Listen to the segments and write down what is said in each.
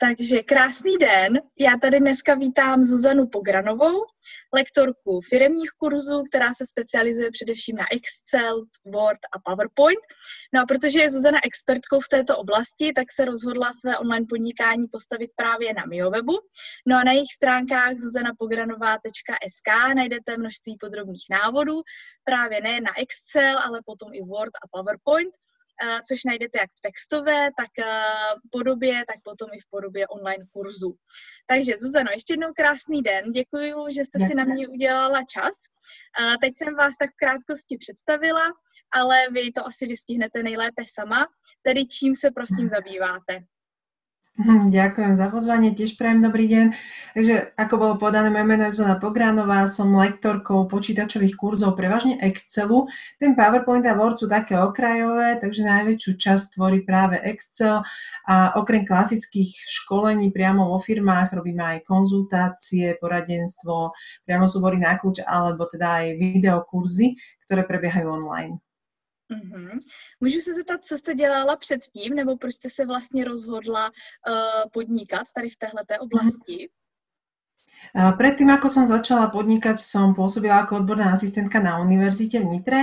Takže krásný den. Já tady dneska vítám Zuzanu Pogranovou, lektorku firemních kurzů, která se specializuje především na Excel, Word a PowerPoint. No a protože je Zuzana expertkou v této oblasti, tak se rozhodla své online podnikání postavit právě na MioWebu. No a na jejich stránkách zuzanapogranová.sk najdete množství podrobných návodů, právě ne na Excel, ale potom i Word a PowerPoint což najdete jak v textové, tak eh, podobě, tak potom i v podobě online kurzu. Takže Zuzano, ještě jednou krásný den. Děkuji, že jste si na mě udělala čas. Eh, teď jsem vás tak v krátkosti představila, ale vy to asi vystihnete nejlépe sama, tedy čím se prosím zabýváte. Hm, ďakujem za pozvanie, tiež prajem dobrý deň. Takže ako bolo povedané, moje meno je Zona Pogranová, som lektorkou počítačových kurzov, prevažne Excelu. Ten PowerPoint a Word sú také okrajové, takže najväčšiu časť tvorí práve Excel a okrem klasických školení priamo vo firmách robíme aj konzultácie, poradenstvo, priamo súbory na kľúč alebo teda aj videokurzy, ktoré prebiehajú online. Mm-hmm. Můžu se zeptat, co jste dělala předtím, nebo proč jste se vlastně rozhodla uh, podnikat tady v téhleté mhm. oblasti? Predtým, ako som začala podnikať, som pôsobila ako odborná asistentka na univerzite v Nitre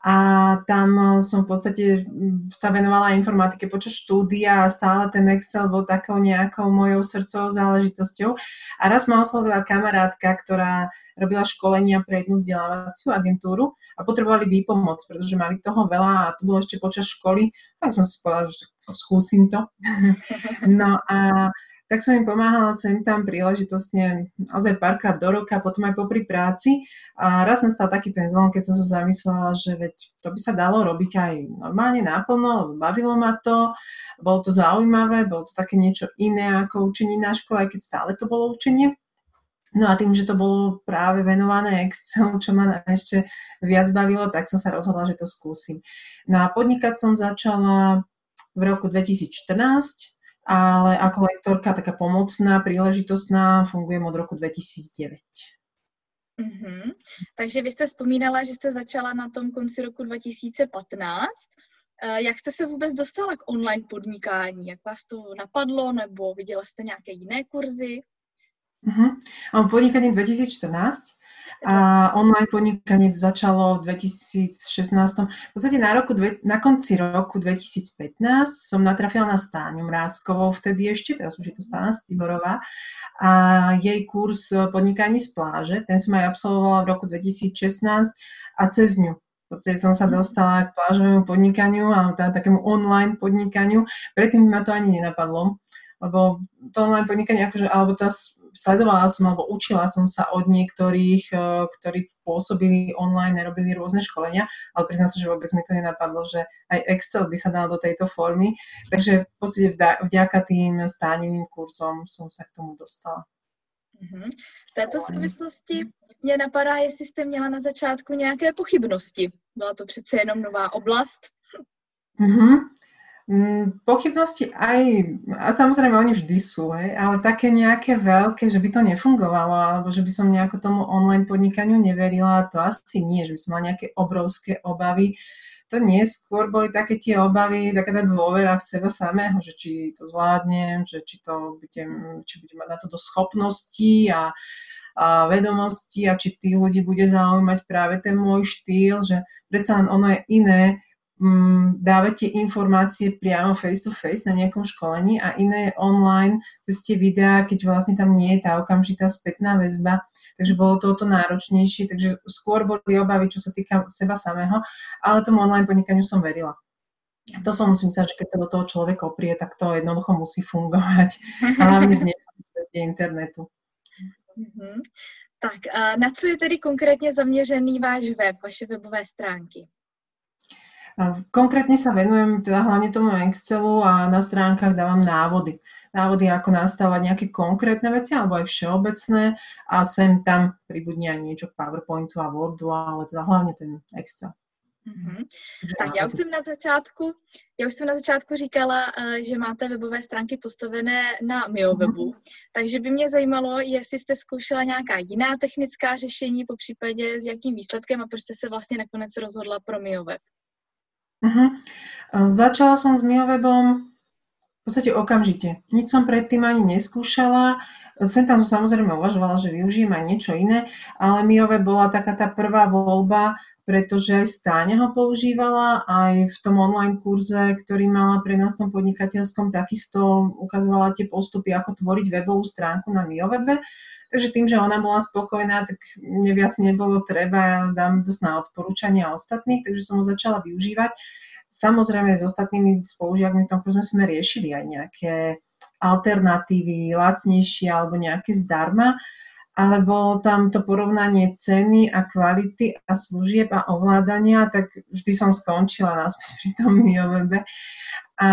a tam eh, som v podstate mm, sa venovala informatike počas štúdia a stále ten Excel bol takou nejakou mojou srdcovou záležitosťou. A raz ma oslovila kamarátka, ktorá robila školenia pre jednu vzdelávaciu agentúru a potrebovali výpomoc, pretože mali toho veľa a to bolo ešte počas školy, tak som si povedala, že skúsim to. no a tak som im pomáhala sem tam príležitostne naozaj párkrát do roka, potom aj popri práci. A raz nastal taký ten zvon, keď som sa zamyslela, že veď to by sa dalo robiť aj normálne náplno, bavilo ma to, bolo to zaujímavé, bolo to také niečo iné ako učenie na škole, aj keď stále to bolo učenie. No a tým, že to bolo práve venované Excel, čo ma ešte viac bavilo, tak som sa rozhodla, že to skúsim. No a podnikať som začala v roku 2014 ale ako lektorka taká pomocná, príležitostná, fungujem od roku 2009. Mm-hmm. Takže vy jste vzpomínala, že jste začala na tom konci roku 2015. Eh, jak jste se vůbec dostala k online podnikání? Jak vás to napadlo, nebo viděla jste nějaké jiné kurzy? Mm-hmm. Podnikanie 2014 a online podnikanie začalo v 2016. V podstate na, roku, na konci roku 2015 som natrafila na Stáňu Mrázkovou, vtedy ešte, teraz už je to Stána Stiborová, a jej kurz podnikaní z pláže, ten som aj absolvovala v roku 2016 a cez ňu v podstate som sa dostala k plážovému podnikaniu a teda takému online podnikaniu. Predtým ma to ani nenapadlo, lebo to online podnikanie, akože, alebo tá sledovala som alebo učila som sa od niektorých, e, ktorí pôsobili online, robili rôzne školenia, ale priznám sa, že vôbec mi to nenapadlo, že aj Excel by sa dal do tejto formy. Takže v podstate vďaka tým stániným kurzom som sa k tomu dostala. Mm-hmm. V této souvislosti mě napadá, jestli jste měla na začátku nějaké pochybnosti. Byla to přece jenom nová oblast. Mm-hmm. Mm, pochybnosti aj, a samozrejme oni vždy sú, hej, ale také nejaké veľké, že by to nefungovalo, alebo že by som nejako tomu online podnikaniu neverila, to asi nie, že by som mala nejaké obrovské obavy. To nie, skôr boli také tie obavy, taká tá dôvera v seba samého, že či to zvládnem, že či to budem, či budem mať na to do schopností a, a vedomosti a či tých ľudí bude zaujímať práve ten môj štýl, že predsa ono je iné, Mm, dávate informácie priamo face to face na nejakom školení a iné online cez tie videá, keď vlastne tam nie je tá okamžitá spätná väzba. Takže bolo to o to náročnejšie, takže skôr boli obavy, čo sa týka seba samého, ale tomu online podnikaniu som verila. To som si myslela, že keď sa do toho človek oprie, tak to jednoducho musí fungovať. Hlavne v dnešnom svete internetu. Mm-hmm. Tak a na co je tedy konkrétně zaměřený váš web, vaše webové stránky? Konkrétne sa venujem teda hlavne tomu Excelu a na stránkach dávam návody. Návody, ako nastavovať nejaké konkrétne veci alebo aj všeobecné a sem tam pribudne aj niečo k PowerPointu a Wordu, ale teda hlavne ten Excel. Mm-hmm. Tak já už jsem na začátku, já už jsem na začátku říkala, eh, že máte webové stránky postavené na MioWebu, mm-hmm. takže by mě zajímalo, jestli jste zkoušela nějaká jiná technická řešení, po případě s jakým výsledkem a proč jste se vlastně nakonec rozhodla pro MioWeb. Uh-huh. Začala som s Miovebom v podstate okamžite. Nič som predtým ani neskúšala. Sem tam som samozrejme uvažovala, že využijem aj niečo iné, ale Miove bola taká tá prvá voľba, pretože aj Stáňa ho používala, aj v tom online kurze, ktorý mala pre nás tom podnikateľskom, takisto ukazovala tie postupy, ako tvoriť webovú stránku na MioWebe. Takže tým, že ona bola spokojná, tak mne viac nebolo treba, dám dosť na odporúčania ostatných, takže som ho začala využívať. Samozrejme s ostatnými spolužiakmi v tom kurze sme riešili aj nejaké alternatívy, lacnejšie alebo nejaké zdarma, ale bolo tam to porovnanie ceny a kvality a služieb a ovládania, tak vždy som skončila naspäť pri tom MioWebe. A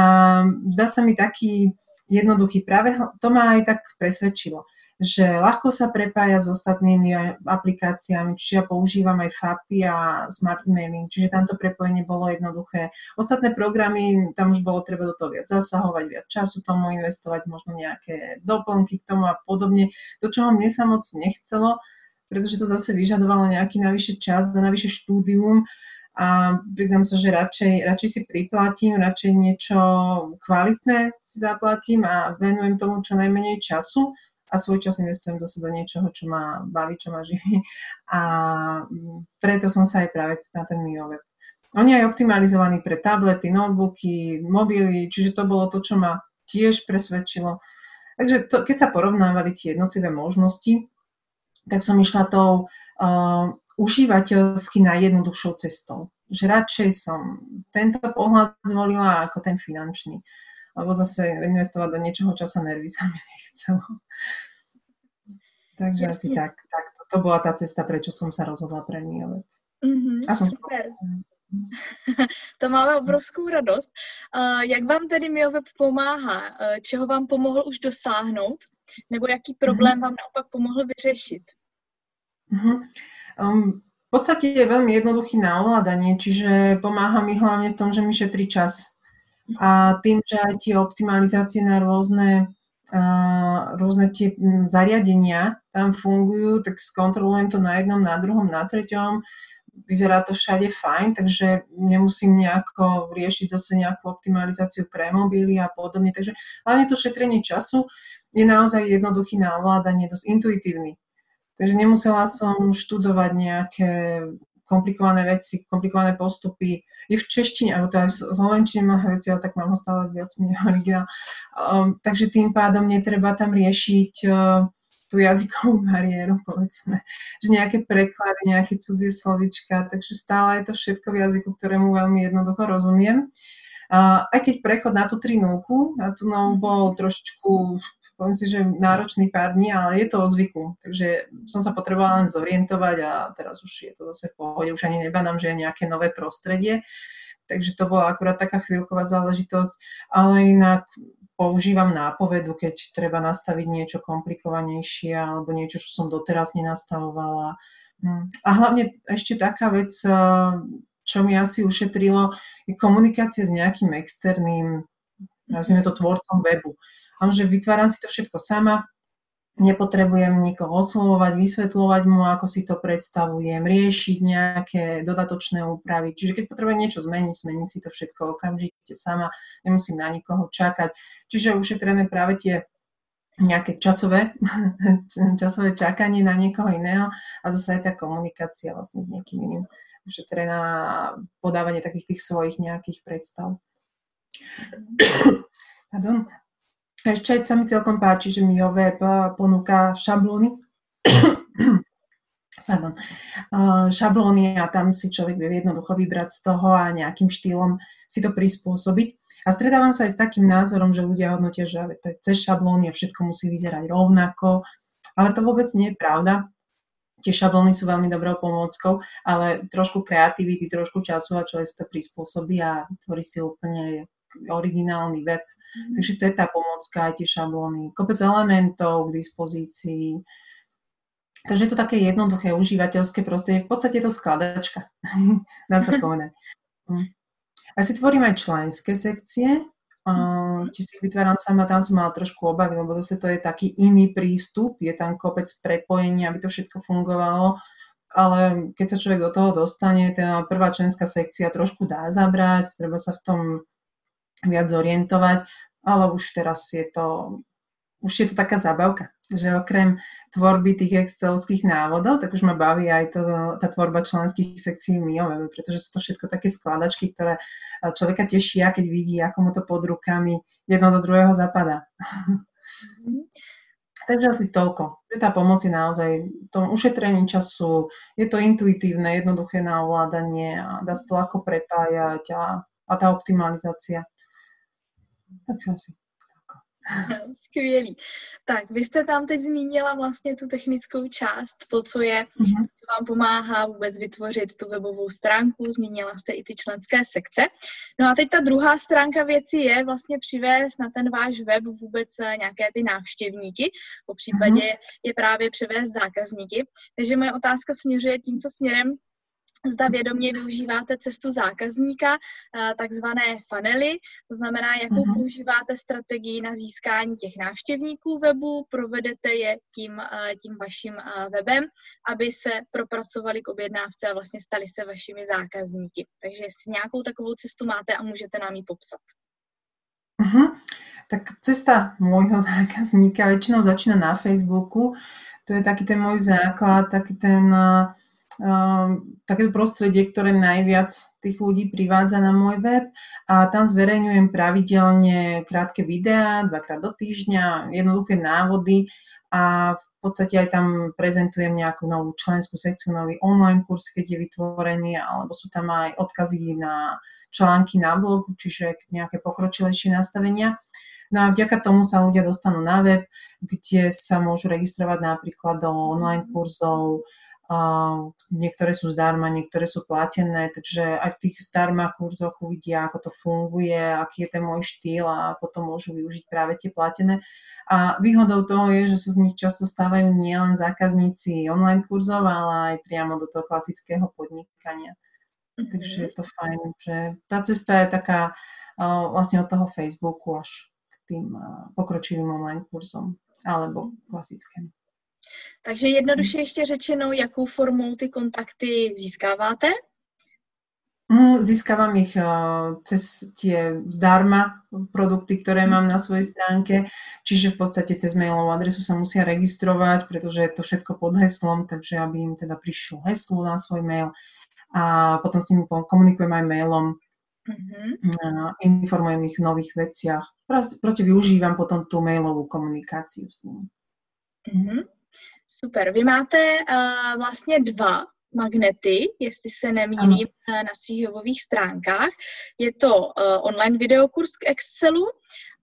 zdá sa mi taký jednoduchý. Práve to ma aj tak presvedčilo že ľahko sa prepája s ostatnými aplikáciami, čiže ja používam aj FAPI a Smart Mailing, čiže tamto prepojenie bolo jednoduché. Ostatné programy, tam už bolo treba do toho viac zasahovať, viac času tomu investovať, možno nejaké doplnky k tomu a podobne, do čoho mne sa moc nechcelo, pretože to zase vyžadovalo nejaký navyše čas navyše štúdium a priznám sa, že radšej, radšej si priplatím, radšej niečo kvalitné si zaplatím a venujem tomu čo najmenej času a svoj čas investujem zase do niečoho, čo ma baví, čo ma živí. A preto som sa aj práve na ten MioWeb. Oni aj optimalizovaní pre tablety, notebooky, mobily, čiže to bolo to, čo ma tiež presvedčilo. Takže to, keď sa porovnávali tie jednotlivé možnosti, tak som išla tou uh, užívateľsky najjednoduchšou cestou. Že radšej som tento pohľad zvolila ako ten finančný alebo zase investovať do niečoho, čo sa nervy sa mi nechcelo. Takže Jasne. asi tak, tak to, to bola tá cesta, prečo som sa rozhodla pre MioWeb. Mm-hmm, a som super. to máme obrovskou radost. Uh, jak vám tedy MioWeb pomáhá? Uh, čeho vám pomohl už dosáhnout? Nebo jaký problém mm-hmm. vám naopak pomohl vyřešit? Mm-hmm. Um, v podstate je veľmi jednoduchý na ovládanie, čiže pomáha mi hlavne v tom, že mi šetrí čas. A tým, že aj tie optimalizácie na rôzne, rôzne tie zariadenia tam fungujú, tak skontrolujem to na jednom, na druhom, na treťom. Vyzerá to všade fajn, takže nemusím nejako riešiť zase nejakú optimalizáciu pre mobily a podobne. Takže hlavne to šetrenie času je naozaj jednoduchý na ovládanie, dosť intuitívny. Takže nemusela som študovať nejaké komplikované veci, komplikované postupy. Je v češtine, alebo to aj v slovenčine mnohé veci, ale tak mám ho stále viac menej originál. Um, takže tým pádom netreba tam riešiť uh, tú jazykovú bariéru, povedzme. Že nejaké preklady, nejaké cudzie slovička, takže stále je to všetko v jazyku, ktorému veľmi jednoducho rozumiem. Uh, aj keď prechod na tú 3.0, na tú novú bol trošičku poviem si, že náročný pár dní, ale je to o zvyku. Takže som sa potrebovala len zorientovať a teraz už je to zase v pohode, už ani nebadám, že je nejaké nové prostredie. Takže to bola akurát taká chvíľková záležitosť, ale inak používam nápovedu, keď treba nastaviť niečo komplikovanejšie alebo niečo, čo som doteraz nenastavovala. Hm. A hlavne ešte taká vec, čo mi asi ušetrilo, je komunikácia s nejakým externým, nazvime to tvorcom webu a že vytváram si to všetko sama, nepotrebujem nikoho oslovovať, vysvetľovať mu, ako si to predstavujem, riešiť nejaké dodatočné úpravy. Čiže keď potrebujem niečo zmeniť, zmení si to všetko okamžite sama, nemusím na nikoho čakať. Čiže ušetrené práve tie nejaké časové, časové čakanie na niekoho iného a zase aj tá komunikácia vlastne s niekým iným ušetrená podávanie takých tých svojich nejakých predstav. Pardon. Ešte sa mi celkom páči, že mi web ponúka šablóny. Pardon. šablóny a tam si človek vie jednoducho vybrať z toho a nejakým štýlom si to prispôsobiť. A stretávam sa aj s takým názorom, že ľudia hodnotia, že to je cez šablóny a všetko musí vyzerať rovnako, ale to vôbec nie je pravda. Tie šablóny sú veľmi dobrou pomôckou, ale trošku kreativity, trošku času a človek si to prispôsobí a tvorí si úplne originálny web Mm-hmm. Takže to je tá pomocka, aj tie šablóny. Kopec elementov k dispozícii. Takže je to také jednoduché užívateľské prostredie. V podstate je to skladačka, dá sa povedať. Mm. A si tvorím aj členské sekcie, Uh, si ich vytváram sama, tam som mala trošku obavy, lebo zase to je taký iný prístup, je tam kopec prepojení, aby to všetko fungovalo, ale keď sa človek do toho dostane, tá prvá členská sekcia trošku dá zabrať, treba sa v tom viac zorientovať. ale už teraz je to, už je to taká zábavka, že okrem tvorby tých excelovských návodov, tak už ma baví aj to, tá tvorba členských sekcií MioWebe, pretože sú to všetko také skladačky, ktoré človeka tešia, keď vidí, ako mu to pod rukami jedno do druhého zapadá. Mm-hmm. Takže asi toľko. Tá pomoc je naozaj v tom ušetrení času, je to intuitívne, jednoduché na ovládanie a dá sa to ľahko prepájať a, a tá optimalizácia. Takže asi. Skvělý. Tak, vy jste tam teď zmínila vlastně tu technickou část, to, co je, mm-hmm. co vám pomáhá vůbec vytvořit tu webovou stránku, zmínila jste i ty členské sekce. No a teď ta druhá stránka věci je vlastně přivést na ten váš web vůbec eh, nějaké ty návštěvníky, po případě mm-hmm. je právě převést zákazníky. Takže moje otázka směřuje tímto směrem, zda vědomě využíváte cestu zákazníka, eh, takzvané funnely, to znamená, jakou mm-hmm. používáte strategii na získání těch návštěvníků webu, provedete je tím, eh, tím vaším eh, webem, aby se propracovali k objednávce a vlastně stali se vašimi zákazníky. Takže jestli nějakou takovou cestu máte a můžete nám ji popsat. Uh-huh. Tak cesta môjho zákazníka väčšinou začína na Facebooku. To je taký ten môj základ, taký ten uh, um, takéto prostredie, ktoré najviac tých ľudí privádza na môj web a tam zverejňujem pravidelne krátke videá, dvakrát do týždňa, jednoduché návody a v podstate aj tam prezentujem nejakú novú členskú sekciu, nový online kurz, keď je vytvorený, alebo sú tam aj odkazy na články na blog, čiže nejaké pokročilejšie nastavenia. No a vďaka tomu sa ľudia dostanú na web, kde sa môžu registrovať napríklad do online kurzov, niektoré sú zdarma, niektoré sú platené, takže aj v tých zdarma kurzoch uvidia, ako to funguje, aký je ten môj štýl a potom môžu využiť práve tie platené. A výhodou toho je, že sa z nich často stávajú nielen zákazníci online kurzov, ale aj priamo do toho klasického podnikania. Mm-hmm. Takže je to fajn, že tá cesta je taká vlastne od toho Facebooku až k tým pokročilým online kurzom alebo klasickým. Takže jednoduše ještě řečeno, jakou formou ty kontakty získáváte? Mm, získavam ich cez tie zdarma produkty, ktoré mám na svojej stránke, čiže v podstate cez mailovú adresu sa musia registrovať, pretože je to všetko pod heslom, takže aby im teda prišlo heslo na svoj mail a potom s nimi komunikujem aj mailom, mm-hmm. informujem ich o nových veciach. Proste, proste využívam potom tú mailovú komunikáciu s nimi. Mm-hmm. Super. Vy máte uh, vlastně dva magnety, jestli se nemýlím, ano. na svých webových stránkách. Je to uh, online videokurs k Excelu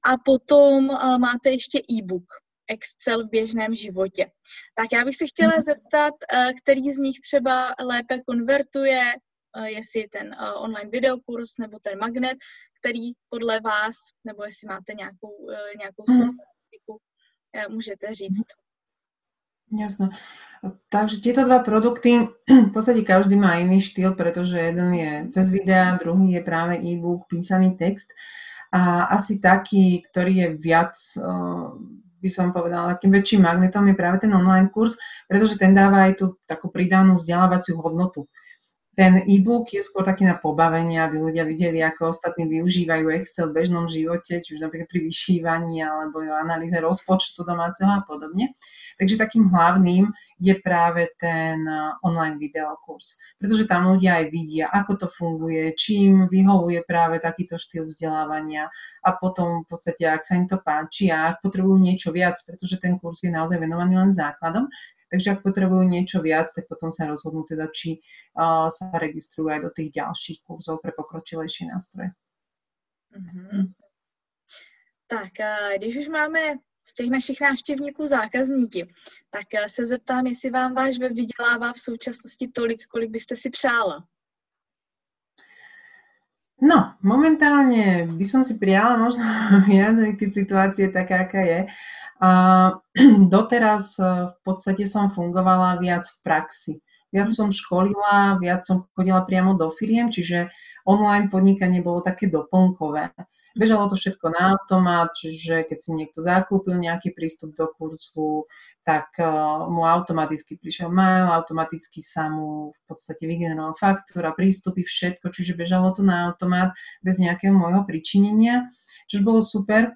a potom uh, máte ještě e-book Excel v běžném životě. Tak já bych se chtěla mhm. zeptat, uh, který z nich třeba lépe konvertuje, uh, jestli ten uh, online videokurs nebo ten magnet, který podle vás, nebo jestli máte nějakou, uh, nějakou svou mhm. statistiku, uh, můžete říct. Jasné. Takže tieto dva produkty, v podstate každý má iný štýl, pretože jeden je cez videa, druhý je práve e-book, písaný text. A asi taký, ktorý je viac, eh, by som povedala, takým väčším magnetom je práve ten online kurz, pretože ten dáva aj tú takú pridanú vzdelávaciu hodnotu. Ten e-book je skôr taký na pobavenie, aby ľudia videli, ako ostatní využívajú Excel v bežnom živote, či už napríklad pri vyšívaní alebo analýze rozpočtu domáceho a podobne. Takže takým hlavným je práve ten online videokurs, pretože tam ľudia aj vidia, ako to funguje, čím vyhovuje práve takýto štýl vzdelávania a potom v podstate, ak sa im to páči a ak potrebujú niečo viac, pretože ten kurz je naozaj venovaný len základom, Takže ak potrebujú niečo viac, tak potom sa rozhodnú teda, či uh, sa registrujú aj do tých ďalších kurzov pre pokročilejšie nástroje. Mm-hmm. Tak, když už máme z těch našich návštěvníků zákazníky, tak se zeptám, jestli vám váš web vydělává v současnosti tolik, kolik byste si přála. No, momentálne by som si prijala možno viac, keď situácia je taká, aká je. A doteraz e, v podstate som fungovala viac v praxi. Viac mhm. som školila, viac som chodila priamo do firiem, čiže online podnikanie bolo také doplnkové. Bežalo to všetko na automat, čiže keď si niekto zakúpil nejaký prístup do kurzu, tak uh, mu automaticky prišiel mail, automaticky sa mu v podstate vygenerovala faktúra, prístupy, všetko, čiže bežalo to na automat bez nejakého môjho pričinenia, čo bolo super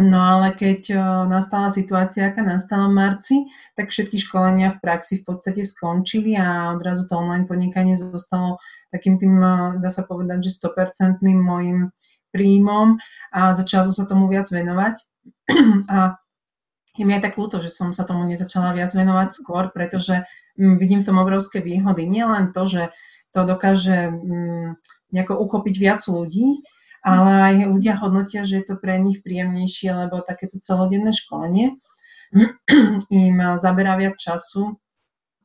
No ale keď nastala situácia, aká nastala v marci, tak všetky školenia v praxi v podstate skončili a odrazu to online podnikanie zostalo takým tým, dá sa povedať, že 100% môjim príjmom a začala som sa tomu viac venovať. A je mi aj tak ľúto, že som sa tomu nezačala viac venovať skôr, pretože mm, vidím v tom obrovské výhody. Nie len to, že to dokáže mm, nejako uchopiť viac ľudí, ale aj ľudia hodnotia, že je to pre nich príjemnejšie, lebo takéto celodenné školenie im zaberá viac času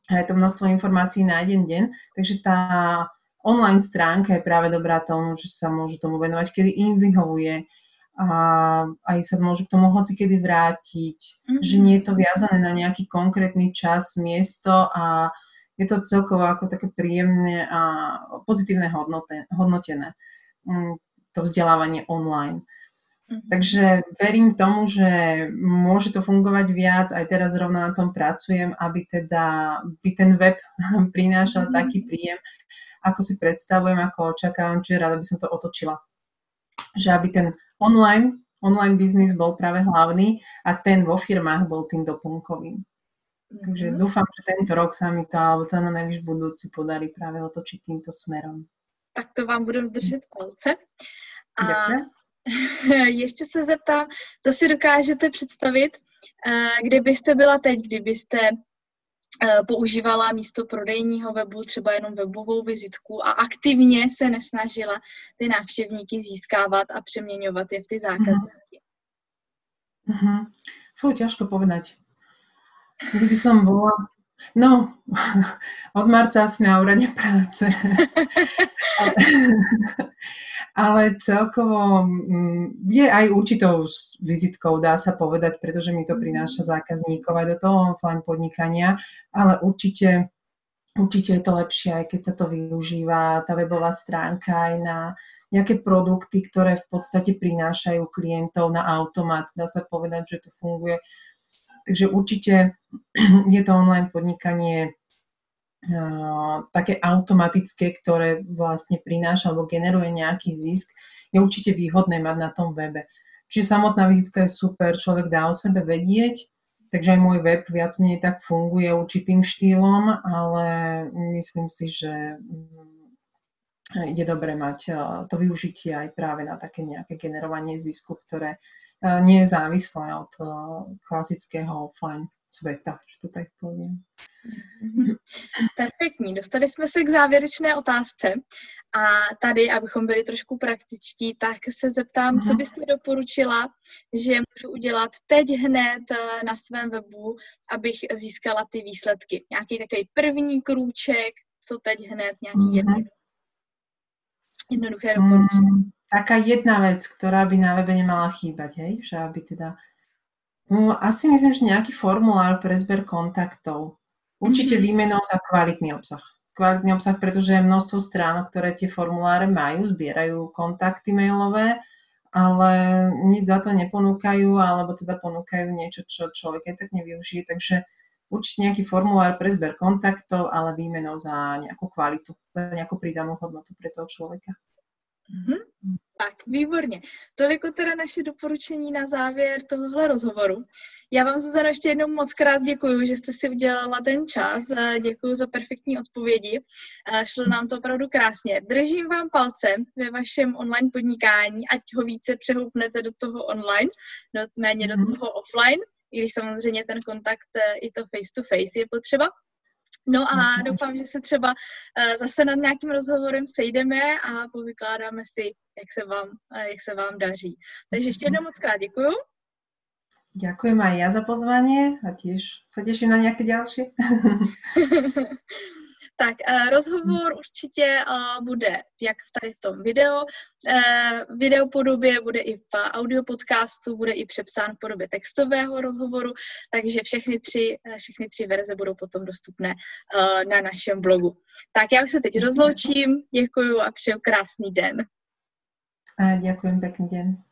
a je to množstvo informácií na jeden deň, takže tá online stránka je práve dobrá tomu, že sa môžu tomu venovať, kedy im vyhovuje a aj sa môžu k tomu hoci kedy vrátiť, mm-hmm. že nie je to viazané na nejaký konkrétny čas, miesto a je to celkovo ako také príjemné a pozitívne hodnotené. To vzdelávanie online. Mm-hmm. Takže verím tomu, že môže to fungovať viac, aj teraz rovno na tom pracujem, aby teda by ten web prinášal mm-hmm. taký príjem, ako si predstavujem, ako očakávam, čiže rada by som to otočila. Že aby ten online, online biznis bol práve hlavný a ten vo firmách bol tým doplnkovým. Mm-hmm. Takže dúfam, že tento rok sa mi to, alebo ten na najvyš budúci podarí práve otočiť týmto smerom. Tak to vám budem držet palce. A ještě se zeptám, co si dokážete představit, eh, kdybyste byla teď, kdybyste eh, používala místo prodejního webu třeba jenom webovou vizitku a aktivně se nesnažila ty návštěvníky získávat a přeměňovat je v ty zákazníky. Mm-hmm. Fú, ťažko povedať. Kdyby som bola No, od marca asi na úrade práce. ale, ale celkovo mm, je aj určitou vizitkou, dá sa povedať, pretože mi to prináša zákazníkov aj do toho offline podnikania, ale určite, určite je to lepšie, aj keď sa to využíva, tá webová stránka aj na nejaké produkty, ktoré v podstate prinášajú klientov na automat. Dá sa povedať, že to funguje Takže určite je to online podnikanie také automatické, ktoré vlastne prináša alebo generuje nejaký zisk, je určite výhodné mať na tom webe. Čiže samotná vizitka je super, človek dá o sebe vedieť, takže aj môj web viac menej tak funguje určitým štýlom, ale myslím si, že mm, je dobre mať to využitie aj práve na také nejaké generovanie zisku, ktoré nie je závislé od e, klasického offline světa, že to tak povím. Mhm. Perfektní. Dostali jsme se k závěrečné otázce a tady, abychom byli trošku praktičtí, tak se zeptám, co mhm. byste doporučila, že můžu udělat teď hned e, na svém webu, abych získala ty výsledky. Nějaký takový první krůček, co teď hned, nějaký jednoduchý, jednoduché doporučení. Mm taká jedna vec, ktorá by na webe nemala chýbať, hej? Že aby teda... No, asi myslím, že nejaký formulár pre zber kontaktov. Určite mm-hmm. výmenou za kvalitný obsah. Kvalitný obsah, pretože je množstvo stránok, ktoré tie formuláre majú, zbierajú kontakty mailové, ale nič za to neponúkajú, alebo teda ponúkajú niečo, čo človek aj tak nevyužije. Takže určite nejaký formulár pre zber kontaktov, ale výmenou za nejakú kvalitu, za nejakú pridanú hodnotu pre toho človeka. Mm-hmm. Tak, výborně. Toliko teda naše doporučení na závěr tohohle rozhovoru. Já vám, Zuzano, ještě jednou moc krát děkuji, že jste si udělala ten čas. Děkuji za perfektní odpovědi. Šlo nám to opravdu krásně. Držím vám palce ve vašem online podnikání, ať ho více přehoupnete do toho online, do, méně do mhm. toho offline, i když samozřejmě ten kontakt eh, i to face to face je potřeba. No a doufám, že se třeba uh, zase nad nějakým rozhovorem sejdeme a povykládáme si, jak se vám, uh, jak se vám daří. Takže ještě jednou moc krát děkuju. Ďakujem aj ja za pozvanie a tiež sa teším na nejaké ďalšie. Tak uh, rozhovor určitě uh, bude jak tady v tom video, uh, videopodobě, bude i v audio podcastu, bude i přepsán v podobě textového rozhovoru, takže všechny tři, všechny tři verze budou potom dostupné na našem blogu. Tak já už se teď rozloučím, děkuju a přeju krásný den. A ďakujem, pekný den.